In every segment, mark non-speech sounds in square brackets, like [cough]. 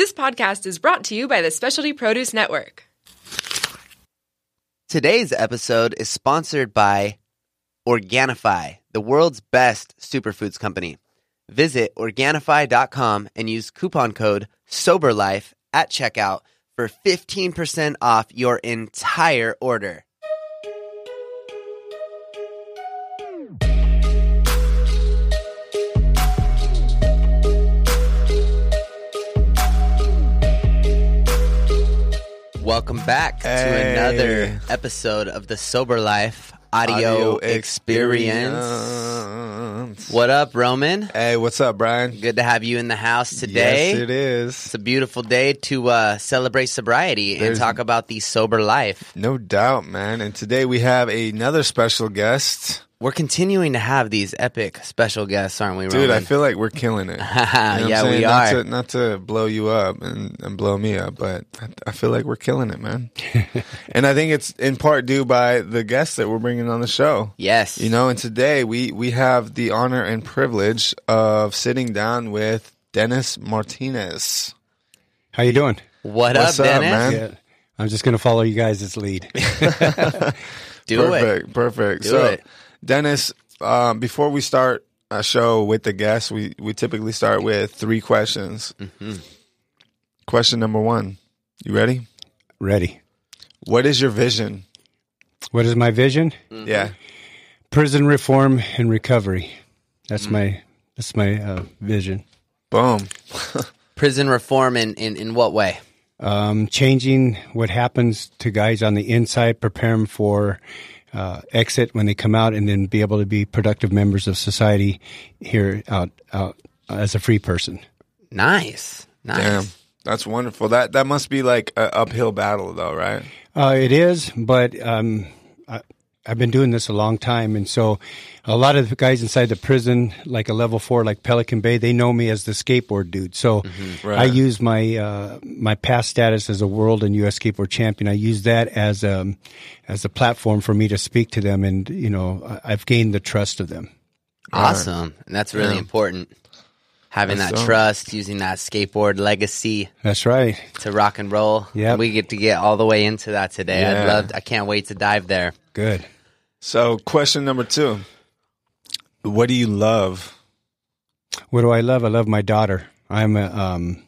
This podcast is brought to you by the Specialty Produce Network. Today's episode is sponsored by Organifi, the world's best superfoods company. Visit Organifi.com and use coupon code SOBERLIFE at checkout for 15% off your entire order. Welcome back to another episode of the Sober Life Audio, experience. What up, Roman? Hey, what's up, Brian? Good to have you in the house today. Yes, it It's a beautiful day to uh, celebrate sobriety and talk about the sober life. No doubt, man. And today we have another special guest. We're continuing to have these epic special guests, aren't we, Roman? Dude, I feel like we're killing it. [laughs] You know yeah, we not are. To, not to blow you up and, and blow me up, but I, I feel like we're killing it, man. [laughs] and I think it's in part due by the guests that we're bringing on the show. yes. You know, and today we, we have the honor and privilege of sitting down with Dennis Martinez. How you doing? what What's up, up, Dennis? man? Yeah, I'm just going to follow you guys' lead. [laughs] Do perfect, it. perfect. Do so, it. Dennis, um, before we start a show with the guests, we we typically start with three questions. Mm-hmm. Question number one: You ready? Ready. What is your vision? What is my vision? Mm-hmm. Yeah, Prison reform and recovery. That's my that's my uh, vision. boom. [laughs] Prison reform in, in, in what way? Um, changing what happens to guys on the inside, prepare them for uh, exit when they come out, and then be able to be productive members of society here out out as a free person. Nice. Nice. Damn, that's wonderful. That that must be like an uphill battle, though, right? Uh, it is, but um, I, I've been doing this a long time, and so a lot of the guys inside the prison, like a level four, like Pelican Bay, they know me as the skateboard dude. So I Right. use my uh, my past status as a world and U.S. skateboard champion. I use that as um as a platform for me to speak to them, and you know I- I've gained the trust of them. Awesome. And that's really important. Having That's that dope. trust, using that skateboard legacy That's right. to rock and roll. Yeah. We get to get all the way into that today. I'd love I can't wait to dive there. Good. So, question number two: What do you love? What do I love? I love my daughter. I'm a um,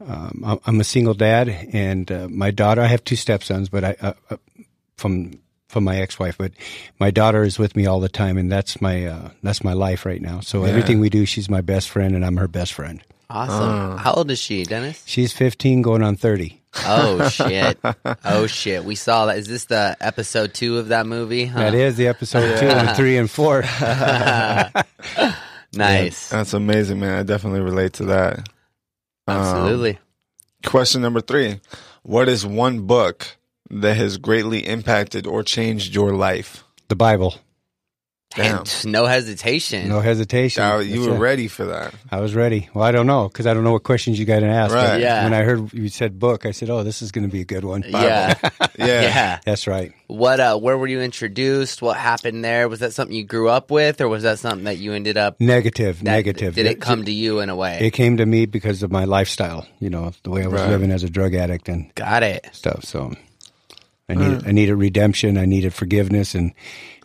um, I'm- I'm a single dad, and uh, my daughter. I have two stepsons, but I uh, uh, from from my ex-wife. But my daughter is with me all the time, and that's my uh, that's my life right now. So everything we do, she's my best friend, and I'm her best friend. Awesome. How old is she, Dennis? She's 15, going on 30. Oh [laughs] shit. Oh shit. We saw that. Is this the episode two of that movie? Huh? That is the episode two, and three, and four. [laughs] Nice. That's amazing, man. I definitely relate to that. Absolutely. Question number three: What is one book that has greatly impacted or changed your life? the Bible, Damn. And no hesitation. no hesitation. Now, you That's were it. ready for that. I was ready. Well, I don't know because I don't know what questions you got to ask. Right. Yeah. When I heard you said book, I said, "Oh, this is going to be a good one." yeah. [laughs] Yeah. yeah. That's right. What uh where were you introduced? What happened there? Was that something you grew up with or was that something that you ended up Negative, that- negative. Did it come to you in a way? It came to me because of my lifestyle. You know, the way I was Right. living as a drug addict and Got it. stuff. So I needed, I needed redemption. I needed forgiveness, and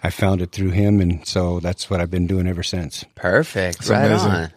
I found it through him. And so that's what I've been doing ever since. Perfect. right amazing. on.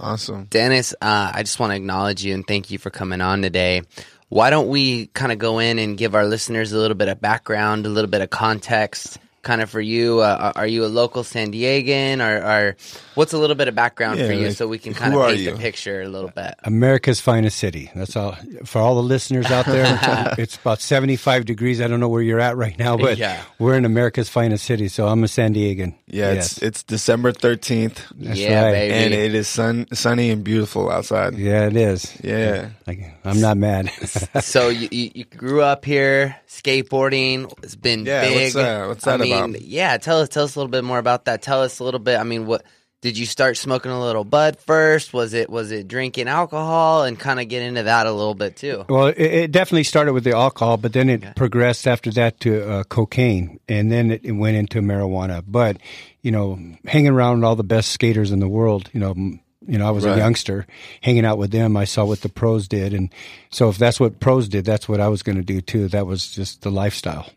Awesome. Dennis, uh, I just want to acknowledge you and thank you for coming on today. Why don't we kind of go in and give our listeners a little bit of background, a little bit of context, kind of for you? Uh, are you a local San Diegan, or, or what's a little bit of background Yeah, for you, like, so we can kind of are paint you? the picture a little bit? America's finest city. That's all for all the listeners out there. [laughs] it's about seventy-five degrees. I don't know where you're at right now, but Yeah. we're in America's finest city. So I'm a San Diegan. Yeah, Yes. it's it's December thirteenth, That's yeah, right. baby. and it is sun sunny and beautiful outside. yeah, it is. Yeah. Like, I'm not mad. [laughs] so you, you, you grew up here skateboarding. It's been Yeah, big. what's that- what's that I mean, about? Yeah, tell us tell us a little bit more about that. Tell us a little bit. I mean, what did you start smoking a little bud first? Was it was it drinking alcohol and kind of get into that a little bit too? Well, it, it definitely started with the alcohol, but then it progressed after that to uh, cocaine, and then it, it went into marijuana. But you know, hanging around all the best skaters in the world, you know, you know, I was Right. a youngster hanging out with them. I saw what the pros did. And so if that's what pros did, that's what I was going to do too. That was just the lifestyle.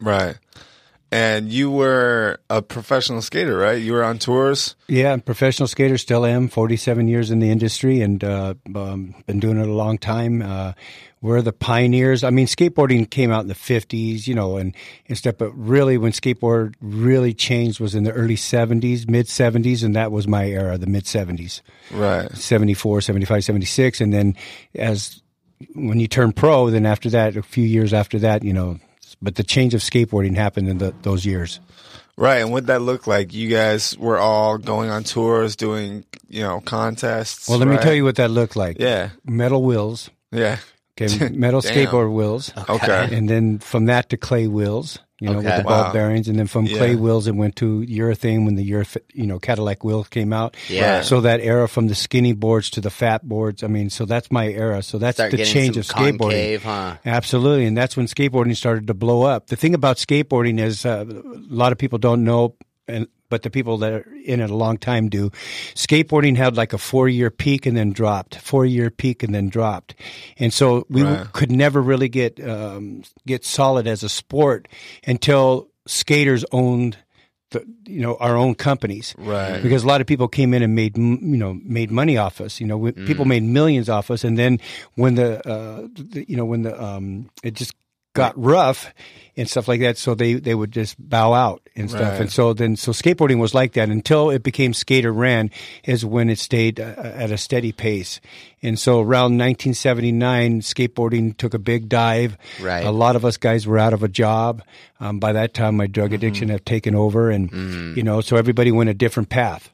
Right. And you were a professional skater, right? You were on tours. Yeah, I'm professional skater, still am. 47 years in the industry and uh, um, been doing it a long time. Uh, we're the pioneers. I mean, skateboarding came out in the 50s, you know, and, and stuff, but really when skateboard really changed was in the early 70s, mid 70s, and that was my era, the mid 70s. Right. 74, 75, 76. And then as when you turn pro, then after that, a few years after that, you know, but the change of skateboarding happened in the, those years. Right. And what that look like? You guys were all going on tours, doing, you know, contests. Well, let me tell you what that looked like. Yeah. Metal wheels. Yeah. Okay, [laughs] metal skateboard wheels, Okay. and then from that to clay wheels, you know, with Okay. the ball Wow. bearings, and then from clay Yeah. wheels it went to urethane when the ureth- you know Cadillac wheel came out. Yeah. So that era from the skinny boards to the fat boards. I mean, so that's my era. So that's Start the change some of skateboarding. concave, huh? Absolutely, and that's when skateboarding started to blow up. The thing about skateboarding is uh, a lot of people don't know, and but the people that are in it a long time do. Skateboarding had like a four year peak and then dropped, four year peak and then dropped, and so we Right. could never really get um, get solid as a sport until skaters owned. The, you know our own companies, Right. Because a lot of people came in and made you know made money off us. You know, we- people made millions off us, and then when the, uh, the you know when the um, it just got rough and stuff like that, so they they would just bow out and stuff. Right. And so then so skateboarding was like that until it became skater ran is when it stayed uh, at a steady pace. And so around 1979, skateboarding took a big dive. Right. A lot of us guys were out of a job. Um, by that time, my drug addiction had taken over, and you know, so everybody went a different path.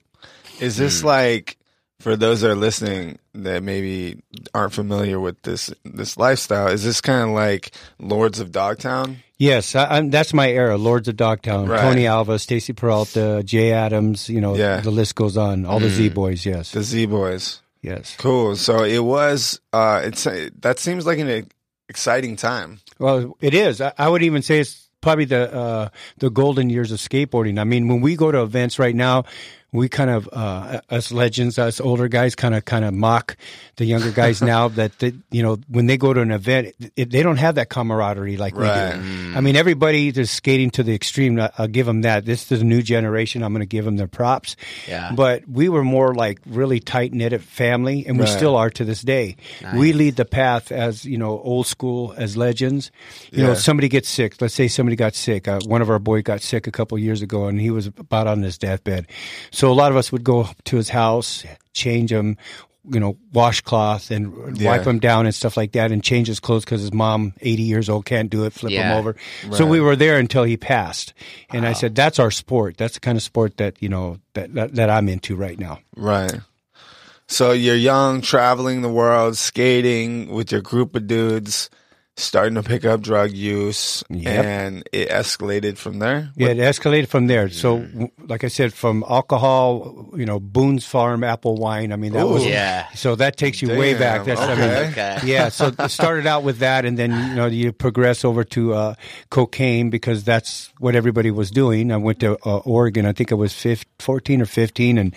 Is this Hmm. like for those that are listening that maybe aren't familiar with this this lifestyle? Is this kind of like Lords of Dogtown? Yes, I, that's my era. Lords of Dogtown, Right. Tony Alva, Stacy Peralta, Jay Adams. You know, Yeah. the list goes on. All the Z boys. Yes, The Z Boys. yes. Cool. So it was. Uh, it's that seems like an exciting time. Well, it is. I, I would even say it's probably the uh, the golden years of skateboarding. I mean, when we go to events right now, we kind of uh, us legends, us older guys, kind of kind of mock the younger guys [laughs] now that they, you know when they go to an event, it, they don't have that camaraderie like Right. we do. I mean, everybody is skating to the extreme. I- I'll give them that. This is the new generation. I'm going to give them their props. Yeah. But we were more like really tight knit family, and we Right. still are to this day. We lead the path as you know, old school as legends. You know, Yeah. if somebody gets sick. Let's say somebody got sick. Uh, one of our boys got sick a couple years ago, and he was about on his deathbed. So a lot of us would go to his house, change him. You know, washcloth and Yeah. wipe him down and stuff like that, and change his clothes because his mom, eighty years old, can't do it. Flip him Yeah. over. So we were there until he passed, and I said, "That's our sport. That's the kind of sport that you know that that, that I'm into right now." Right. So you're young, traveling the world, skating with your group of dudes, starting to pick up drug use, Yep. and it escalated from there. Yeah, it escalated from there. So, like I said, from alcohol, you know, Boone's Farm apple wine. I mean, that Ooh. was Yeah. So that takes you way back. That's I okay. mean, Okay. yeah. So it started out with that, and then you know you progress over to uh, cocaine because that's what everybody was doing. I went to uh, Oregon. I think I was 15, 14 or fifteen, and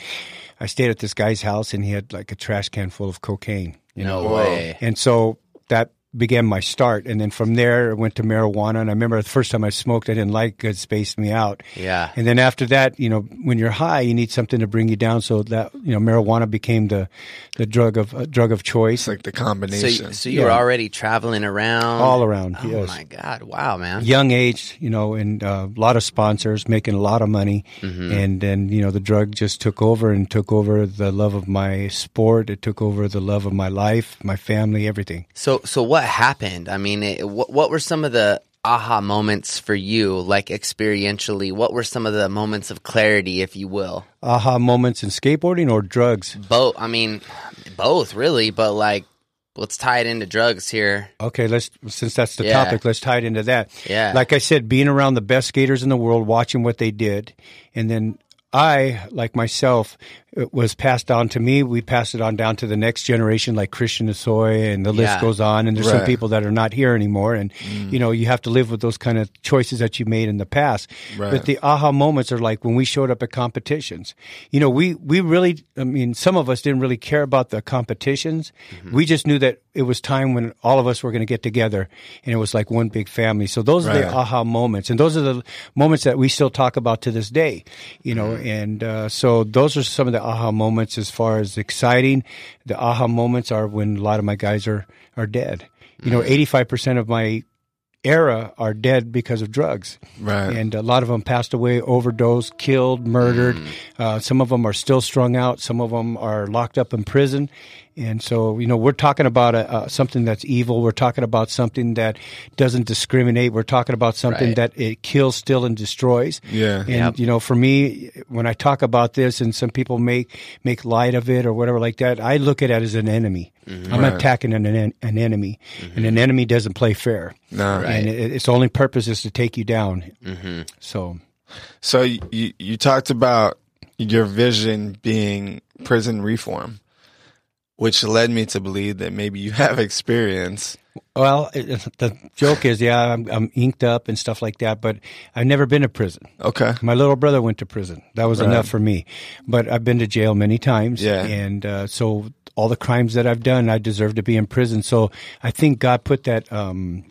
I stayed at this guy's house, and he had like a trash can full of cocaine. You know, No way. and so that began my start. And then from there, I went to marijuana. And I remember the first time I smoked, I didn't like it, it spaced me out. Yeah. And then after that, you know, when you're high, you need something to bring you down. So that, you know, marijuana became the, the drug of, uh, drug of choice. It's like the combination. you- so you were already traveling around All around, Oh yes. my God! Wow, man. young age, you know, and uh, a lot of sponsors making a lot of money, Mm-hmm. and then you know the drug just took over and took over the love of my sport. It took over the love of my life, my family, everything. So, so what happened? I mean, it, what what were some of the aha moments for you, like experientially? What were some of the moments of clarity, if you will? Aha moments in skateboarding or drugs? Both. I mean, both really, but like, let's tie it into drugs here. Okay, let's since that's the Yeah. topic, let's tie it into that. Yeah. Like I said, being around the best skaters in the world, watching what they did, and then I, like myself, it was passed on to me. We passed it on down to the next generation, like Christian Hosoi, and the list Yeah. goes on. And there's some people that are not here anymore, and mm. you know you have to live with those kind of choices that you made in the past. Right. But the aha moments are like when we showed up at competitions. You know, we we really, I mean, some of us didn't really care about the competitions. Mm-hmm. We just knew that it was time when all of us were going to get together, and it was like one big family. So those are the aha moments, and those are the moments that we still talk about to this day. You know, mm-hmm. and uh, so those are some of the aha moments as far as exciting. The aha moments are when a lot of my guys are are dead. You know, eighty five percent of my era are dead because of drugs. Right. And a lot of them passed away, overdosed, killed, murdered. Uh, some of them are still strung out. Some of them are locked up in prison. And so, you know, we're talking about a, uh, something that's evil. We're talking about something that doesn't discriminate. We're talking about something Right. that it kills, still, and destroys. Yeah. And Yep. you know, for me, when I talk about this, and some people make make light of it or whatever like that, I look at it as an enemy. I'm Right. attacking an an an enemy, and an enemy doesn't play fair. No. Right. And it, its only purpose is to take you down. Mm-hmm. So So you you talked about your vision being prison reform, which led me to believe that maybe you [laughs] have experience. Well, it, the joke is, yeah, I'm, I'm inked up and stuff like that, but I've never been to prison. Okay. My little brother went to prison. That was Right. enough for me. But I've been to jail many times. Yeah. And uh, so all the crimes that I've done, I deserve to be in prison. So I think God put that. Um,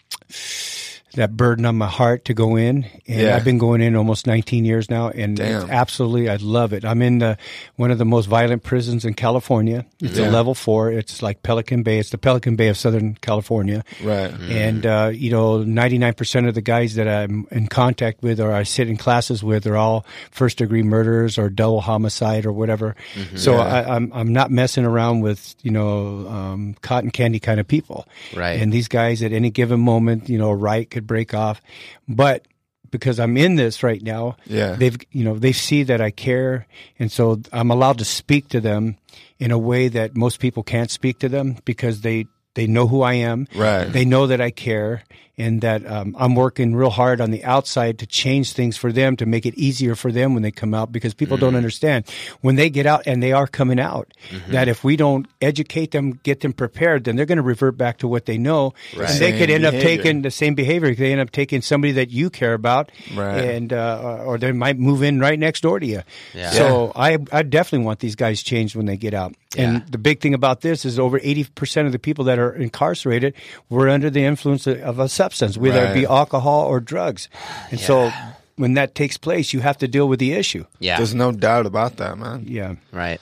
that burden on my heart to go in, and Yeah. I've been going in almost 19 years now, and absolutely, I love it. I'm in the, one of the most violent prisons in California. It's Yeah. a level four. It's like Pelican Bay. It's the Pelican Bay of Southern California. Right. And, uh, you know, 99% of the guys that I'm in contact with or I sit in classes with are all first degree murderers or double homicide or whatever. So Yeah. I, I'm, I'm not messing around with, you know, um, cotton candy kind of people. Right. And these guys at any given moment, you know, riot could break off. But because I'm in this right now, Yeah. they've, you know, they see that I care. And so I'm allowed to speak to them in a way that most people can't speak to them because they, they know who I am. Right. They know that I care and that um, I'm working real hard on the outside to change things for them to make it easier for them when they come out because people Mm-hmm. don't understand when they get out and they are coming out Mm-hmm. that if we don't educate them, get them prepared, then they're going to revert back to what they know. Right. And they Same could end up taking the same behavior. They end up taking somebody that you care about, Right. and uh, or they might move in right next door to you. Yeah. So I I definitely want these guys changed when they get out. Yeah. And the big thing about this is over eighty percent of the people that are incarcerated were under the influence of- of a substance, whether it be alcohol or drugs. And so when that takes place, you have to deal with the issue. Yeah. There's no doubt about that, man. Yeah. Right.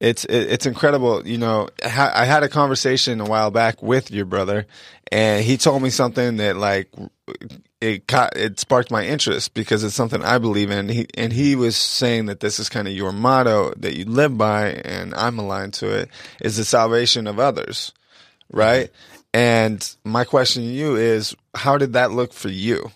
It's it, it's incredible. You know, I I had a conversation a while back with your brother, and he told me something that like it caught, it sparked my interest because it's something I believe in. He and he was saying that this is kind of your motto that you live by, and I'm aligned to it. Is the salvation of others, right? Mm-hmm. And my question to you is, how did that look for you?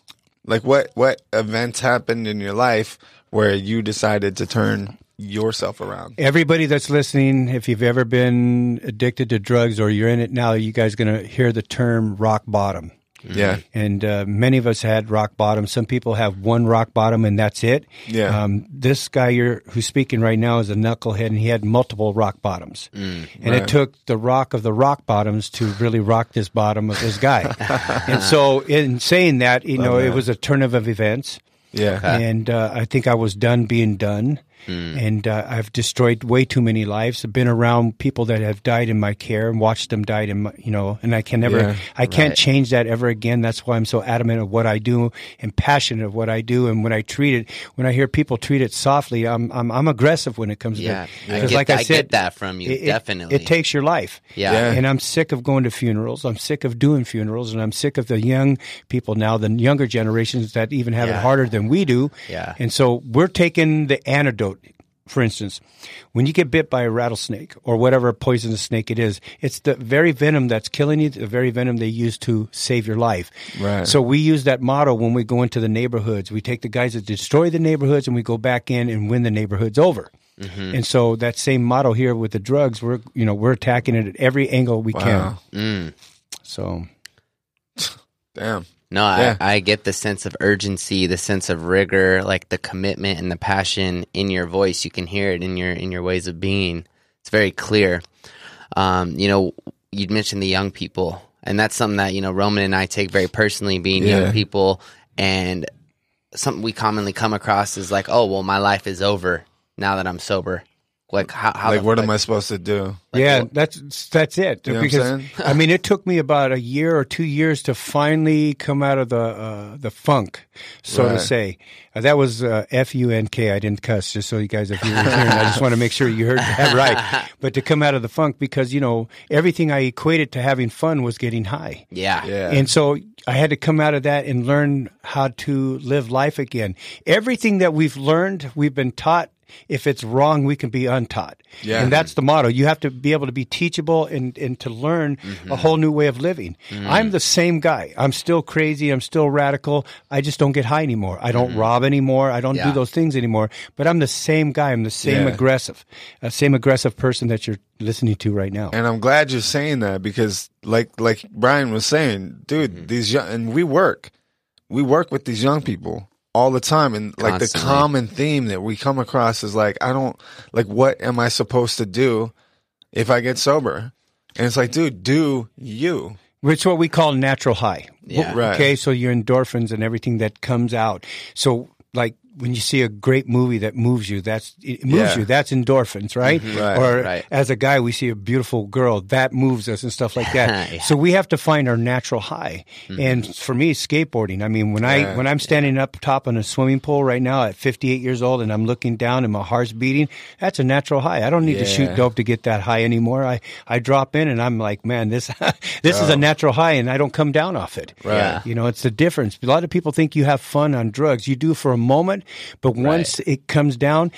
Like, what what events happened in your life where you decided to turn yourself around? Everybody that's listening, if you've ever been addicted to drugs or you're in it now, you guys going to hear the term rock bottom. Yeah. And uh, many of us had rock bottom. Some people have one rock bottom and that's it. Yeah. Um, this guy you're, who's speaking right now is a knucklehead and he had multiple rock bottoms. and Right. it took the rock of the rock bottoms to really rock this bottom of this guy. [laughs] and so in saying that, you know, that. it was a turn of events. Yeah. And uh, I think I was done being done. And uh, I've destroyed way too many lives. I've been around people that have died in my care and watched them die in my, you know, and I can never, Yeah, I can't right. change that ever again. That's why I'm so adamant of what I do and passionate of what I do. And when I treat it, when I hear people treat it softly, I'm, I'm, I'm aggressive when it comes Yeah. to I Because get like that- I I said, get that from you, it- it- definitely. It takes your life. Yeah. Yeah. And I'm sick of going to funerals. I'm sick of doing funerals, and I'm sick of the young people now, the younger generations that even have Yeah. it harder than we do. Yeah. And so we're taking the antidote. For instance, when you get bit by a rattlesnake or whatever poisonous snake it is, it's the very venom that's killing you, the very venom they use to save your life. Right. So we use that model when we go into the neighborhoods. We take the guys that destroy the neighborhoods and we go back in and win the neighborhoods over. Mm-hmm. And so that same model here with the drugs, we're you know we're attacking it at every angle we Wow. can. So Damn. No, Yeah. I, I get the sense of urgency, the sense of rigor, like the commitment and the passion in your voice. You can hear it in your in your ways of being. It's very clear. Um, you know, you'd mentioned the young people, and that's something that you know Roman and I take very personally, being Yeah. young people, and something we commonly come across is like, oh, well, my life is over now that I'm sober. Like, how, how like, the- what like, am I supposed to do? yeah, what- that's that's it. You know what I'm because? I mean, it took me about a year or two years to finally come out of the uh, the funk, so to say. Uh, that was uh, F U N K. I didn't cuss, just so you guys, if you were hearing, I just want to make sure you heard that right. [laughs] But to come out of the funk, because you know everything I equated to having fun was getting high. Yeah, Yeah. And so I had to come out of that and learn how to live life again. Everything that we've learned, we've been taught. If it's wrong, we can be untaught. Yeah. And that's the motto. You have to be able to be teachable and, and to learn Mm-hmm. a whole new way of living. I'm the same guy. I'm still crazy. I'm still radical. I just don't get high anymore. I don't rob anymore. I don't Yeah. do those things anymore. But I'm the same guy. I'm the same Yeah. aggressive, uh, same aggressive person that you're listening to right now. And I'm glad you're saying that because, like, like Brian was saying, dude, Mm-hmm. these young and we work, we work with these young people all the time, and like the common theme that we come across is like, I don't like, what am I supposed to do if I get sober? And it's like, dude, do you? It's what we call natural high. Yeah. Right. Okay, so your endorphins and everything that comes out. So like when you see a great movie that moves you, that's it moves Yeah. you. That's endorphins, right? Mm-hmm. Right. Or Right. as a guy, we see a beautiful girl that moves us and stuff like that. [laughs] Yeah. So we have to find our natural high. Mm-hmm. And for me, skateboarding. I mean, when I when I'm standing up top on a swimming pool right now at 58 years old and I'm looking down and my heart's beating, that's a natural high. I don't need to shoot dope to get that high anymore. I I drop in and I'm like, man, this [laughs] this is a oh. natural high, and I don't come down off it. Right. Yeah. You know, it's the difference. A lot of people think you have fun on drugs. You do for a moment, but once it comes down,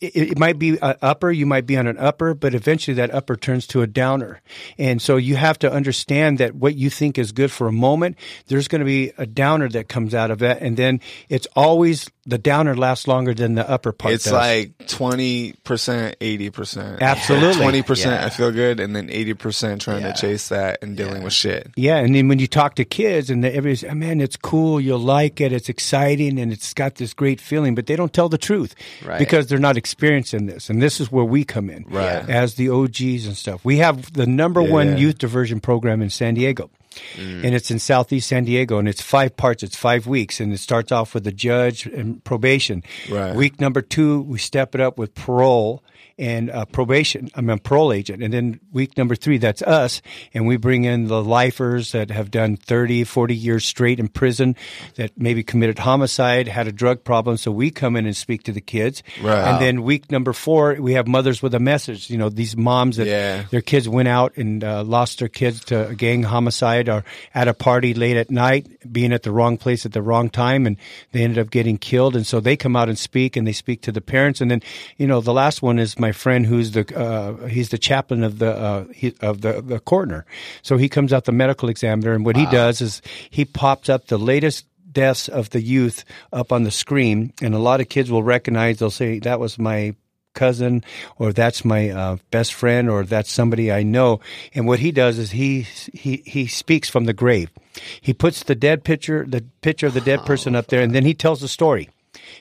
it, it might be an upper. You might be on an upper, but eventually that upper turns to a downer. And so you have to understand that what you think is good for a moment, there's going to be a downer that comes out of that, and then it's always the downer lasts longer than the upper part. It's does. like twenty percent, eighty percent, Absolutely. twenty percent. Yeah. I feel good, and then eighty percent trying Yeah. to chase that and dealing with shit. Yeah, and then when you talk to kids and they- everybody's, oh, man, it's cool, you'll like it, it's exciting, and it's got this great feeling, but they don't tell the truth Right. because they're not experiencing this. And this is where we come in Right. as the OGs and stuff. We have the number Yeah, one yeah. youth diversion program in San Diego. Mm. And it's in Southeast San Diego, and it's five parts. It's five weeks, and it starts off with the judge and probation. Right. Week number two, we step it up with parole and uh, probation. I'm a parole agent. And then week number three, that's us. And we bring in the lifers that have done 30, 40 years straight in prison that maybe committed homicide, had a drug problem. So we come in and speak to the kids. Right. And then week number four, we have mothers with a message. You know, these moms that Yeah. their kids went out and uh, lost their kids to a gang homicide or at a party late at night, being at the wrong place at the wrong time, and they ended up getting killed. And so they come out and speak, and they speak to the parents. And then, you know, the last one is my friend who's the uh, he's the chaplain of the uh, he, of the the coroner. So he comes out the medical examiner, and what he does is he pops up the latest deaths of the youth up on the screen, and a lot of kids will recognize. They'll say that was my cousin or that's my uh, best friend or that's somebody I know. And what he does is he he he speaks from the grave. He puts the dead picture the picture of the dead person up there and then he tells the story.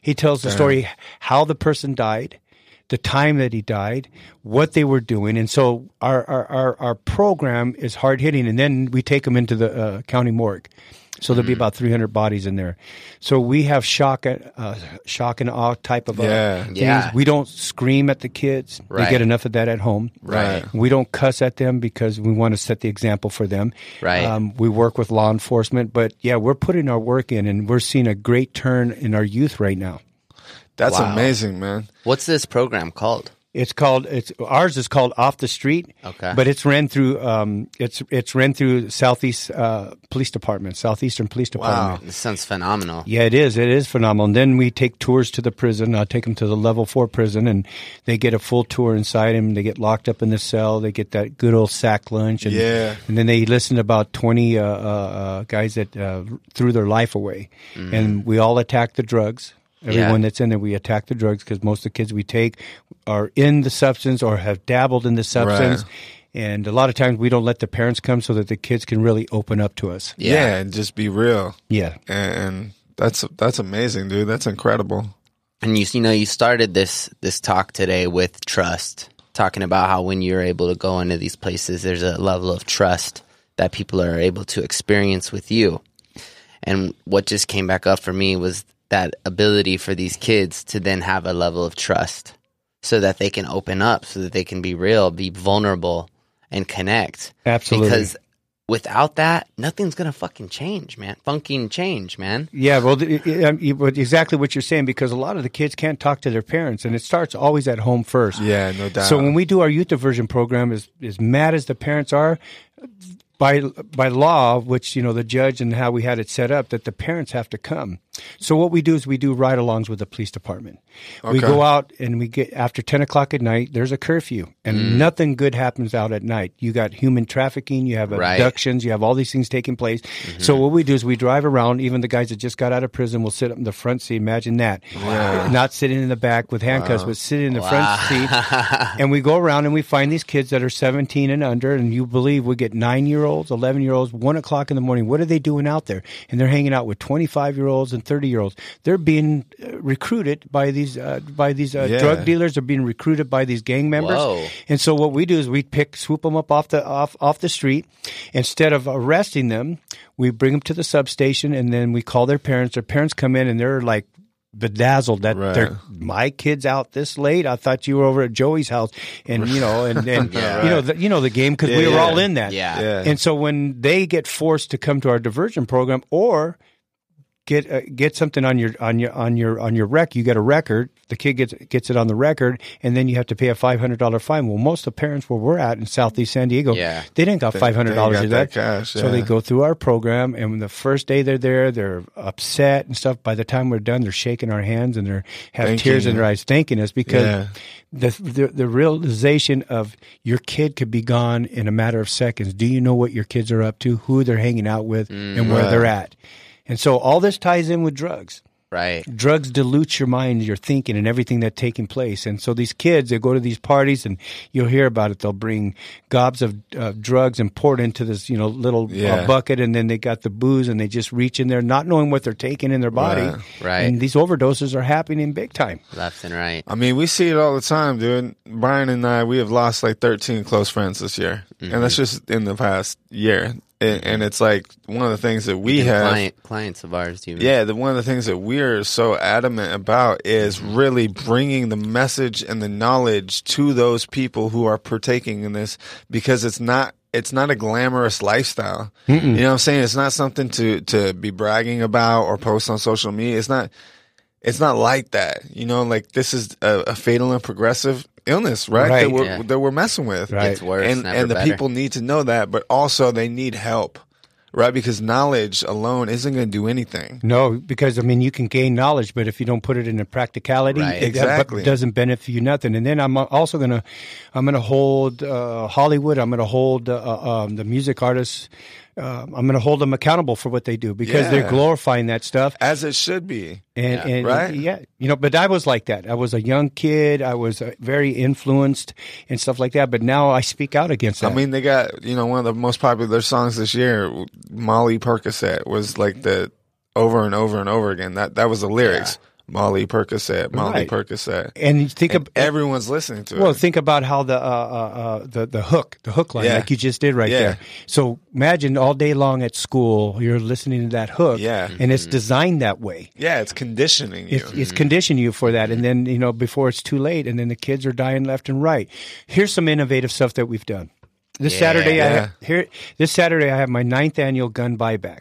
He tells the story how the person died, the time that he died, what they were doing. And so our our our, our program is hard hitting and then we take them into the uh, county morgue. So there'll be Mm-hmm. about 300 bodies in there. So we have shock, uh, shock and awe type of uh, Yeah. things. Yeah. We don't scream at the kids. They get enough of that at home. Right. We don't cuss at them because we want to set the example for them. Right. Um, we work with law enforcement, but yeah, we're putting our work in, and we're seeing a great turn in our youth right now. That's Wow. amazing, man. What's this program called? It's called it's ours is called Off the Street. Okay. But it's ran through um it's it's ran through Southeast uh, Police Department, Southeastern Police Department. Wow, This sounds phenomenal. Yeah, it is. It is phenomenal. And then we take tours to the prison. I take them to the level four prison, and they get a full tour inside him. They get locked up in the cell. They get that good old sack lunch, and Yeah. and then they listen to about twenty uh, uh, uh, guys that uh, threw their life away, and we all attack the drugs. Everyone Yeah. that's in there, we attack the drugs because most of the kids we take are in the substance or have dabbled in the substance. And a lot of times we don't let the parents come so that the kids can really open up to us. Yeah. Yeah. and just be real. Yeah. And, and that's that's amazing, dude. That's incredible. And you, you know, you started this this talk today with trust, talking about how when you're able to go into these places, there's a level of trust that people are able to experience with you. And what just came back up for me was that ability for these kids to then have a level of trust, so that they can open up, so that they can be real, be vulnerable, and connect. Absolutely. Because without that, nothing's gonna fucking change, man. Funking change, man. Yeah, well, th- i- um, exactly what you're saying because a lot of the kids can't talk to their parents, and it starts always at home first. Yeah, no doubt. So when we do our youth diversion program, as as mad as the parents are, by by law, which you know the judge and how we had it set up, that the parents have to come. So what we do is we do ride-alongs with the police department. We go out and we get after ten o'clock at night. There's a curfew, and mm. nothing good happens out at night. You got human trafficking, you have Right. abductions, you have all these things taking place. Mm-hmm. So what we do is we drive around. Even the guys that just got out of prison will sit up in the front seat. Imagine that, not sitting in the back with handcuffs, but sitting in the front seat. [laughs] and we go around and we find these kids that are 17 and under, and you believe we get nine year olds, 11 year olds, one o'clock in the morning. What are they doing out there? And they're hanging out with 25 year olds and 30 year olds. They're being uh, recruited by these uh, by these uh, Yeah. drug dealers. They're being recruited by these gang members. Whoa. And so what we do is we pick, swoop them up off the off off the street. Instead of arresting them, we bring them to the substation, and then we call their parents. Their parents come in, and they're like bedazzled that Right. they're my kids out this late. I thought you were over at Joey's house, and you know, and, and [laughs] Yeah. you know, the, you know the game because we were yeah. all in that. Yeah. Yeah. And so when they get forced to come to our diversion program or get uh, get something on your on your on your on your rec, you get a record. The kid gets gets it on the record, and then you have to pay a five hundred dollar fine. Well, most of the parents where we're at in Southeast San Diego, Yeah. they didn't got five hundred dollars of that. that cash, So they go through our program, and when the first day they're there, they're upset and stuff. By the time we're done, they're shaking our hands and they're have Thanking tears in their eyes, thanking us because Yeah. the, the the realization of your kid could be gone in a matter of seconds. Do you know what your kids are up to, who they're hanging out with, and where Right. they're at? And so all this ties in with drugs. Right. Drugs dilute your mind, your thinking, and everything that's taking place. And so these kids, they go to these parties, and you'll hear about it. They'll bring gobs of uh, drugs and pour it into this, you know, little Yeah. uh, bucket, and then they got the booze, and they just reach in there, not knowing what they're taking in their body. Right. Right. And these overdoses are happening big time. Left and right. I mean, we see it all the time, dude. Brian and I, we have lost like 13 close friends this year. And that's just in the past year. And, and it's like one of the things that we Even have. client, clients of ours do. Yeah, the, one of the things that we're so adamant about is mm-hmm. really bringing the message and the knowledge to those people who are partaking in this because it's not it's not a glamorous lifestyle. You know what I'm saying? It's not something to to be bragging about or post on social media. It's not it's not like that. You know, like this is a, a fatal and progressive illness, right? Right. That we're Yeah. that we're messing with. Right. It's worse, And and the better. people need to know that, but also they need help. Right? Because knowledge alone isn't going to do anything. No, because I mean, you can gain knowledge, but if you don't put it into practicality, Right. it Exactly. doesn't benefit you nothing. And then I'm also gonna, I'm gonna hold uh, Hollywood. I'm gonna hold uh, uh, um, the music artists. Uh, I'm gonna hold them accountable for what they do because they're glorifying that stuff. As it should be. And, Yeah. and Right? yeah, you know, but I was like that. I was a young kid. I was uh, very influenced and stuff like that. But now I speak out against that. I mean, they got you know one of the most popular songs this year. Molly Percocet was like the over and over and over again. That that was the lyrics. Molly Percocet, Molly Right. Percocet. and you think And of everyone's listening to Well, it. Well, think about how the uh, uh, uh, the the hook, the hook line, Yeah. like you just did right Yeah. there. So imagine all day long at school, you're listening to that hook, Yeah. and it's designed that way. yeah, it's conditioning you. It's, it's conditioning you for that, and then you know before it's too late, and then the kids are dying left and right. Here's some innovative stuff that we've done. This Yeah. Saturday, I have, here this Saturday I have my ninth annual gun buyback.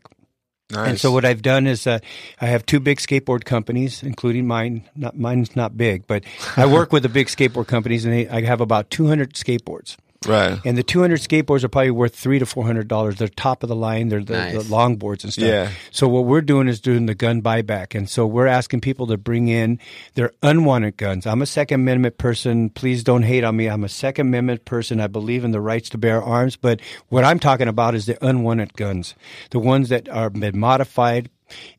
Nice. And so what I've done is uh, I have two big skateboard companies, including mine. Not mine's not big, but I work with the big skateboard companies, and they, I have about 200 skateboards. Right. And the 200 skateboards are probably worth three to four hundred dollars. They're top of the line. They're the, Nice. the longboards and stuff. Yeah. So what we're doing is doing the gun buyback, and so we're asking people to bring in their unwanted guns. I'm a Second Amendment person. Please don't hate on me. I'm a Second Amendment person. I believe in the rights to bear arms. But what I'm talking about is the unwanted guns, the ones that are been modified.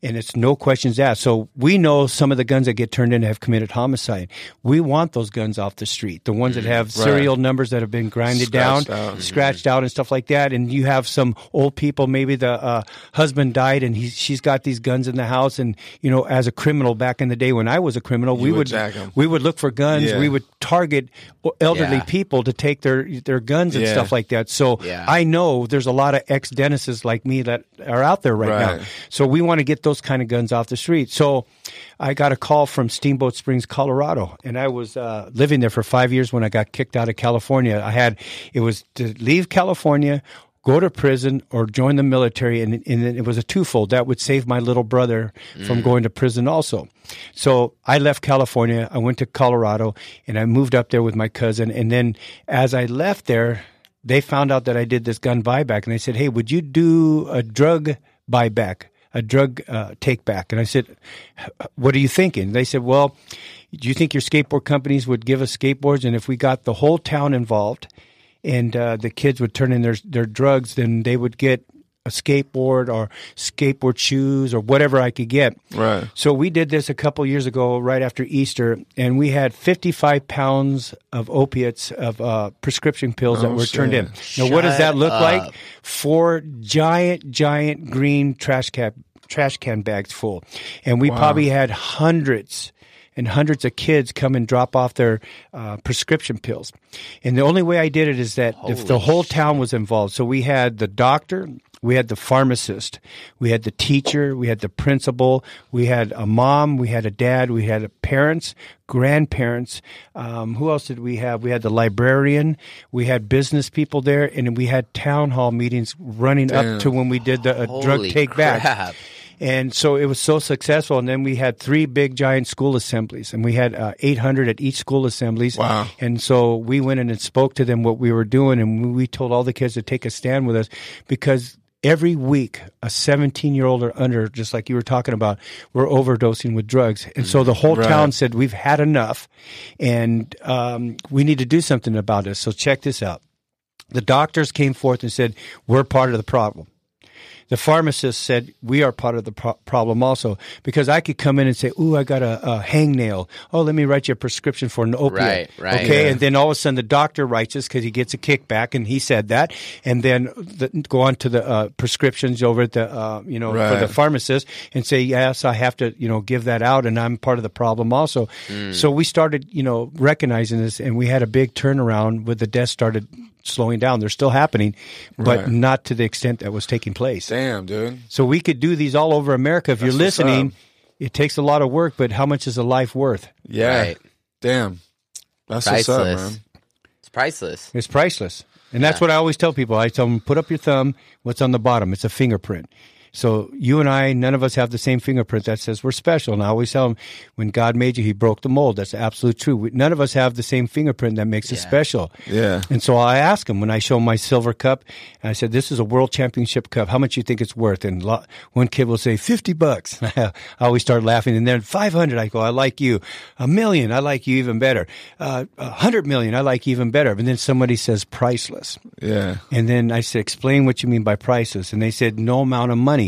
And it's no questions asked. So we know some of the guns that get turned in have committed homicide. We want those guns off the street, the ones that have serial numbers that have been grinded down, Scratched out. scratched out, and stuff like that. And you have some old people, maybe the uh, husband died, and he's, she's got these guns in the house. And you know, as a criminal back in the day when I was a criminal, we would we would look for guns. Yeah. We would target elderly Yeah. people to take their their guns and Yeah. stuff like that. So Yeah. I know there's a lot of ex dentists like me that are out there right, Right. now. So we want to get those kind of guns off the street. So I got a call from Steamboat Springs, Colorado, and I was uh, living there for five years when I got kicked out of California. I had it was to leave California. Go to prison or join the military, and, and it was a twofold. That would save my little brother from going to prison also. So I left California. I went to Colorado, and I moved up there with my cousin. And then as I left there, they found out that I did this gun buyback, and they said, "Hey, would you do a drug buyback, a drug uh, take back?" And I said, "What are you thinking?" They said, "Well, do you think your skateboard companies would give us skateboards, and if we got the whole town involved, and uh, the kids would turn in their their drugs, then they would get." A skateboard or skateboard shoes or whatever I could get. Right. So we did this a couple years ago, right after Easter, and we had 55 pounds of opiates of uh, prescription pills that Oh, were turned in. shit. Now, what does that look up. like? Four giant, giant green trash can trash can bags full, and we probably had hundreds. And hundreds of kids come and drop off their uh, prescription pills. And the only way I did it is that if the whole town was involved. So we had the doctor, we had the pharmacist, we had the teacher, we had the principal, we had a mom, we had a dad, we had parents, grandparents. Um, who else did we have? We had the librarian, we had business people there, and we had town hall meetings running up to when we did the uh, drug Holy take back. And so it was so successful. And then we had three big giant school assemblies, and we had uh, 800 at each school assemblies. Wow. And so we went in and spoke to them what we were doing, and we told all the kids to take a stand with us because every week a 17 year old or under, just like you were talking about, were overdosing with drugs. And so the whole Right. town said, We've had enough, and um, we need to do something about this. So check this out. The doctors came forth and said, We're part of the problem. The pharmacist said, We are part of the pro- problem also. Because I could come in and say, Ooh, I got a, a hangnail. Oh, let me write you a prescription for an opiate. Right, right. Okay. Yeah. And then all of a sudden the doctor writes this because he gets a kickback and he said that. And then the, go on to the uh, prescriptions over at the, uh, you know, for the pharmacist and say, Yes, I have to, you know, give that out and I'm part of the problem also. So we started, you know, recognizing this and we had a big turnaround with the deaths started slowing down. They're still happening, but Right. not to the extent that was taking place. Damn, dude. So we could do these all over America. If you're listening, it takes a lot of work, but how much is a life worth? Yeah. Right. Damn. That's what's up, Priceless. man. It's priceless. It's priceless. And that's what I always tell people. I tell them, put up your thumb. What's on the bottom? It's a fingerprint. So you and I, none of us have the same fingerprint that says we're special. And I always tell them, when God made you, He broke the mold. That's absolute true. We, none of us have the same fingerprint that makes us special. Yeah. And so I ask them when I show 'em my silver cup, and I said, "This is a world championship cup. How much do you think it's worth?" And lo- one kid will say, 50 bucks." [laughs] I always start laughing. And then 500, I go, "I like you." A million, I like you even better. Uh, a hundred million, I like you even better. And then somebody says, "Priceless." Yeah. And then I said, "Explain what you mean by priceless." And they said, "No amount of money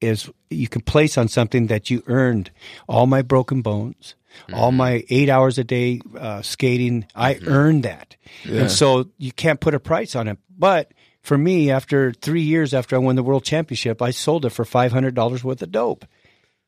is you can place on something that you earned. All my broken bones." All mm-hmm. my eight hours a day uh, skating, I mm-hmm. earned that. And so you can't put a price on it. But for me, after three years after I won the world championship, I sold it for $500 worth of dope.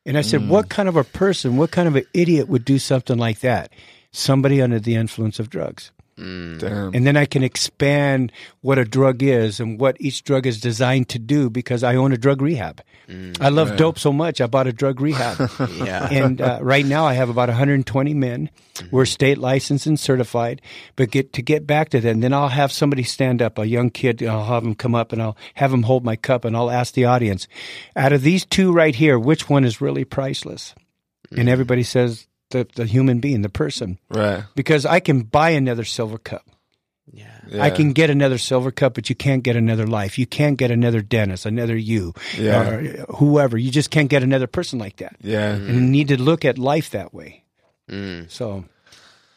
And I said, what mm. kind of a person, what kind of an idiot would do something like that? Somebody under the influence of drugs. Mm. Damn. And then I can expand what a drug is and what each drug is designed to do because I own a drug rehab. Mm. I love dope so much, I bought a drug rehab. [laughs] Yeah. and uh, right now I have about 120 men. Mm-hmm. We're state licensed and certified. But get to get back to that, and then I'll have somebody stand up, a young kid. I'll have them come up and I'll have them hold my cup, and I'll ask the audience, out of these two right here, which one is really priceless? And mm. everybody says the the human being, the person, Right. because I can buy another silver cup. Yeah. Yeah. I can get another silver cup, but you can't get another life. You can't get another Dennis, another you, Yeah. or whoever. You just can't get another person like that. Yeah. And you need to look at life that way. Mm. So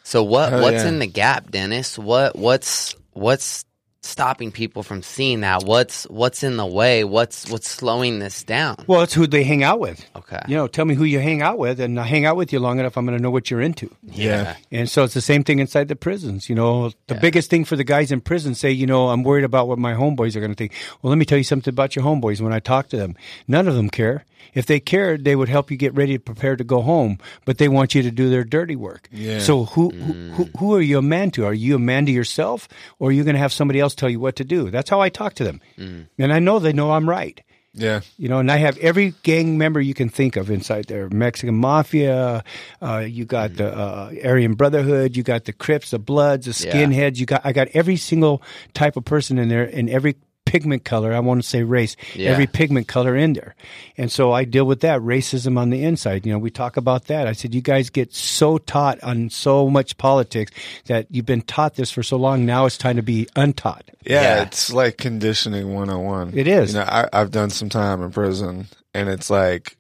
So what Hell what's yeah. in the gap, Dennis? What what's what's stopping people from seeing that? What's what's in the way? What's what's slowing this down? Well, it's who they hang out with. Okay. You know, tell me who you hang out with, and I hang out with you long enough, I'm going to know what you're into. Yeah. And so it's the same thing inside the prisons. You know, the biggest thing for the guys in prison say, you know, I'm worried about what my homeboys are going to think. Well, let me tell you something about your homeboys. When I talk to them, none of them care. If they cared, they would help you get ready to prepare to go home, but they want you to do their dirty work. Yeah. So who, who, mm. who, who are you a man to? Are you a man to yourself or are you going to have somebody else tell you what to do? That's how I talk to them. And I know they know I'm right. Yeah. You know, and I have every gang member you can think of inside there. Mexican Mafia, uh, you got the uh, Aryan Brotherhood, you got the Crips, the Bloods, the Yeah. Skinheads. You got I got every single type of person in there, and every pigment color. I want to say race. Yeah. Every pigment color in there, and so I deal with that racism on the inside. You know, we talk about that. I said you guys get so taught on so much politics that you've been taught this for so long. Now it's time to be untaught. Yeah, Yeah. it's like conditioning 101. It is. You know, I, I've done some time in prison, and it's like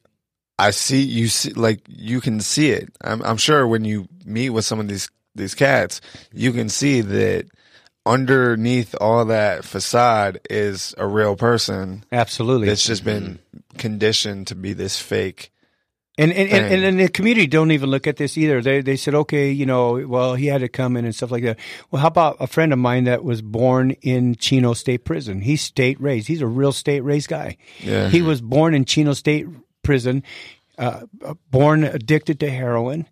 I see you see like you can see it. I'm, I'm sure when you meet with some of these these cats, you can see that underneath all that facade is a real person Absolutely. that's just been conditioned to be this fake. And and, and, thing. and the community don't even look at this either. They they said, okay, you know, well, he had to come in and stuff like that. Well, how about a friend of mine that was born in Chino State Prison? He's state raised. He's a real state raised guy. Yeah. He was born in Chino State Prison, uh, born addicted to heroin.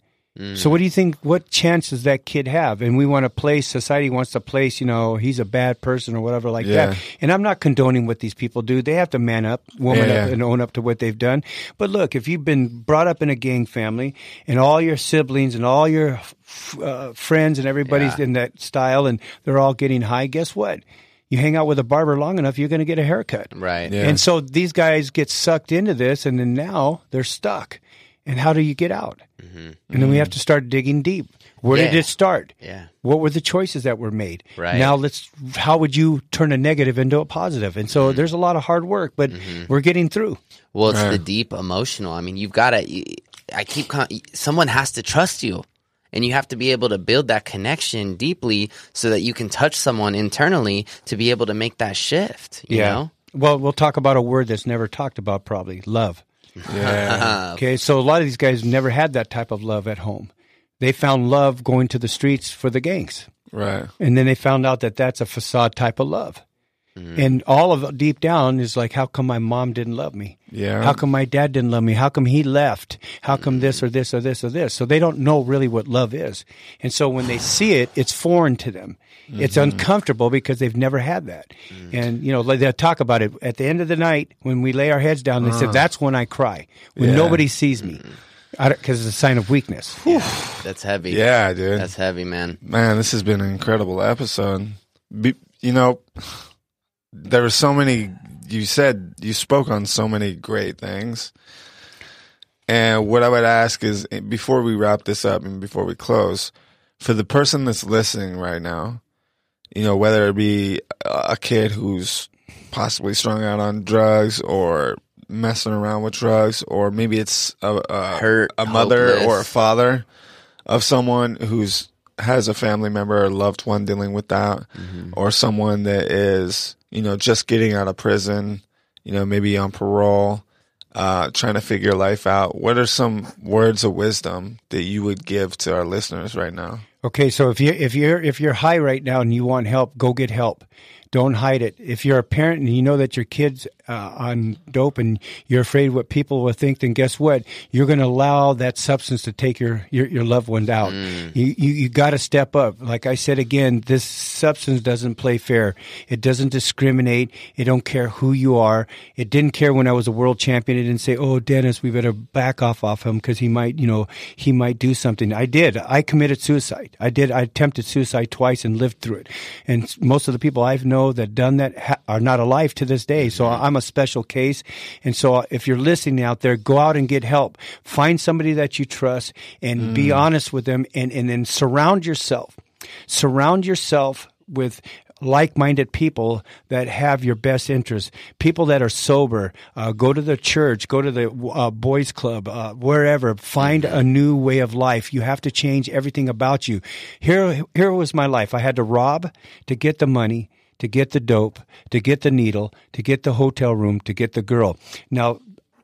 So what do you think? What chance does that kid have? And we want to place. Society wants to place. You know, he's a bad person or whatever like Yeah. that. And I'm not condoning what these people do. They have to man up, woman Yeah, up, and own up to what they've done. But look, if you've been brought up in a gang family and all your siblings and all your f- uh, friends and everybody's Yeah. in that style and they're all getting high, guess what? You hang out with a barber long enough, you're going to get a haircut. Right. Yeah. And so these guys get sucked into this, and then now they're stuck. And how do you get out? And then we have to start digging deep. Where did Mm-hmm. It start? Yeah. What were the choices that were made? Right. Now let's. How would you turn a negative into a positive? And Mm-hmm. so there's a lot of hard work, but we're getting through. Well, it's Right. the deep emotional. I mean, you've got to. I keep. Con- someone has to trust you, and you have to be able to build that connection deeply, so that you can touch someone internally to be able to make that shift. You know. Well, we'll talk about a word that's never talked about, probably love. Yeah. [laughs] Okay, so a lot of these guys never had that type of love at home. They found love going to the streets for the gangs. right. And then they found out that that's a facade type of love. Mm-hmm. And all of deep down is like, how come my mom didn't love me? Yeah. How come my dad didn't love me? How come he left? How come this or this or this or this? So they don't know really what love is. And so when they [sighs] see it, it's foreign to them. It's Mm-hmm. uncomfortable because they've never had that. And, you know, like they talk about it at the end of the night when we lay our heads down, they said, that's when I cry, when Uh. Yeah. nobody sees me. Because it's a sign of weakness. That's heavy. Yeah, dude. That's heavy, man. Man, this has been an incredible episode. Be, you know, there were so many. You said you spoke on so many great things, and what I would ask is eh, before we wrap this up and before we close, for the person that's listening right now, you know, whether it be a kid who's possibly strung out on drugs or messing around with drugs, or maybe it's a, a Hurt, a mother hopeless. or a father of someone who's has a family member or loved one dealing with that, or someone that is you know just getting out of prison, you know maybe on parole, uh, trying to figure life out. What are some words of wisdom that you would give to our listeners right now? Okay, so if you if you're if you're high right now and you want help, go get help. Don't hide it. If you're a parent and you know that your kid's uh, on dope and you're afraid what people will think, then guess what? You're going to allow that substance to take your your, your loved ones out. You you, you got to step up. Like I said again, this substance doesn't play fair. It doesn't discriminate. It don't care who you are. It didn't care when I was a world champion. It didn't say, "Oh, Dennis, we better back off off him because he might, you know, he might do something." I did. I committed suicide. I did. I attempted suicide twice and lived through it. And most of the people I've know that done that ha- are not alive to this day. So I'm a special case. And so if you're listening out there, go out and get help. Find somebody that you trust and be honest with them, and and then surround yourself. Surround yourself with like-minded people that have your best interests people that are sober uh, go to the church go to the uh, boys club uh, wherever. Find a new way of life. You have to change everything about you. Here here was my life. I had to rob to get the money to get the dope, to get the needle, to get the hotel room, to get the girl. Now,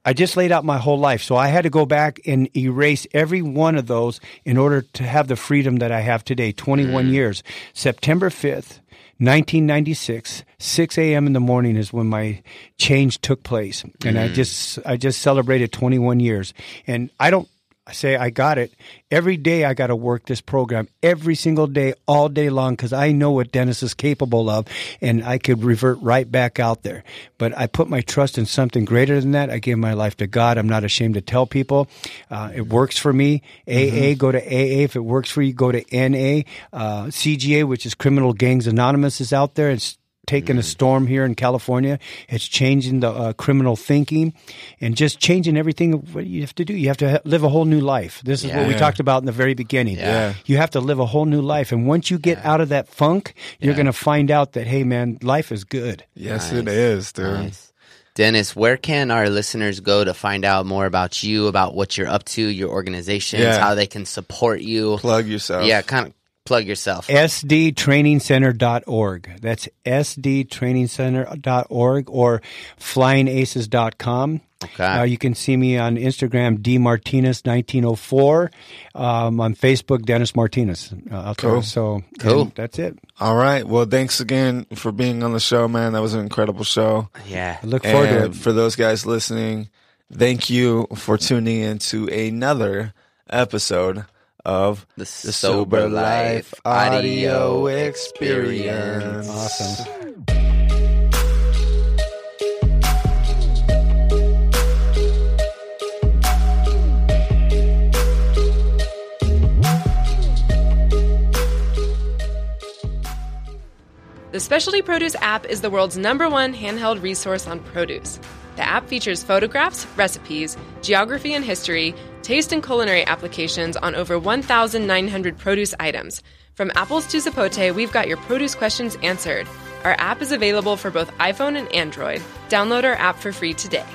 I just laid out my whole life. So I had to go back and erase every one of those in order to have the freedom that I have today. 21 mm. years. September 5th, 1996, 6 a.m. in the morning is when my change took place. And I mm. just, I just celebrated 21 years. And I don't, I say I got it. Every day I got to work this program every single day, all day long, because I know what Dennis is capable of, and I could revert right back out there. But I put my trust in something greater than that. I give my life to God. I'm not ashamed to tell people. Uh, it works for me. AA, go to AA. If it works for you, go to NA. Uh, CGA, which is Criminal Gangs Anonymous, is out there. It's taken a storm here in California. It's changing the uh, criminal thinking and just changing everything. What you have to do, you have to ha- live a whole new life. This is what we talked about in the very beginning. Yeah. You have to live a whole new life. And once you get out of that funk, you're going to find out that, hey, man, life is good. Yes, it Nice. is, dude. Nice. Dennis, where can our listeners go to find out more about you, about what you're up to, your organizations, Yeah. how they can support you? Plug yourself. Yeah, kind of plug yourself. sdtrainingcenter.org. That's sdtrainingcenter.org or flyingaces.com. Okay. Uh, you can see me on Instagram, dmartinez1904. Um, on Facebook, Dennis Martinez. Uh, out there. Cool. So Cool. that's it. All right. Well, thanks again for being on the show, man. That was an incredible show. Yeah. I look forward to it. for those guys listening, thank you for tuning in to another episode of The Sober Life Audio Experience. Awesome. The Specialty Produce app is the world's number one handheld resource on produce. The app features photographs, recipes, geography and history, taste and culinary applications on over 1,900 produce items. From apples to zapote, we've got your produce questions answered. Our app is available for both iPhone and Android. Download our app for free today.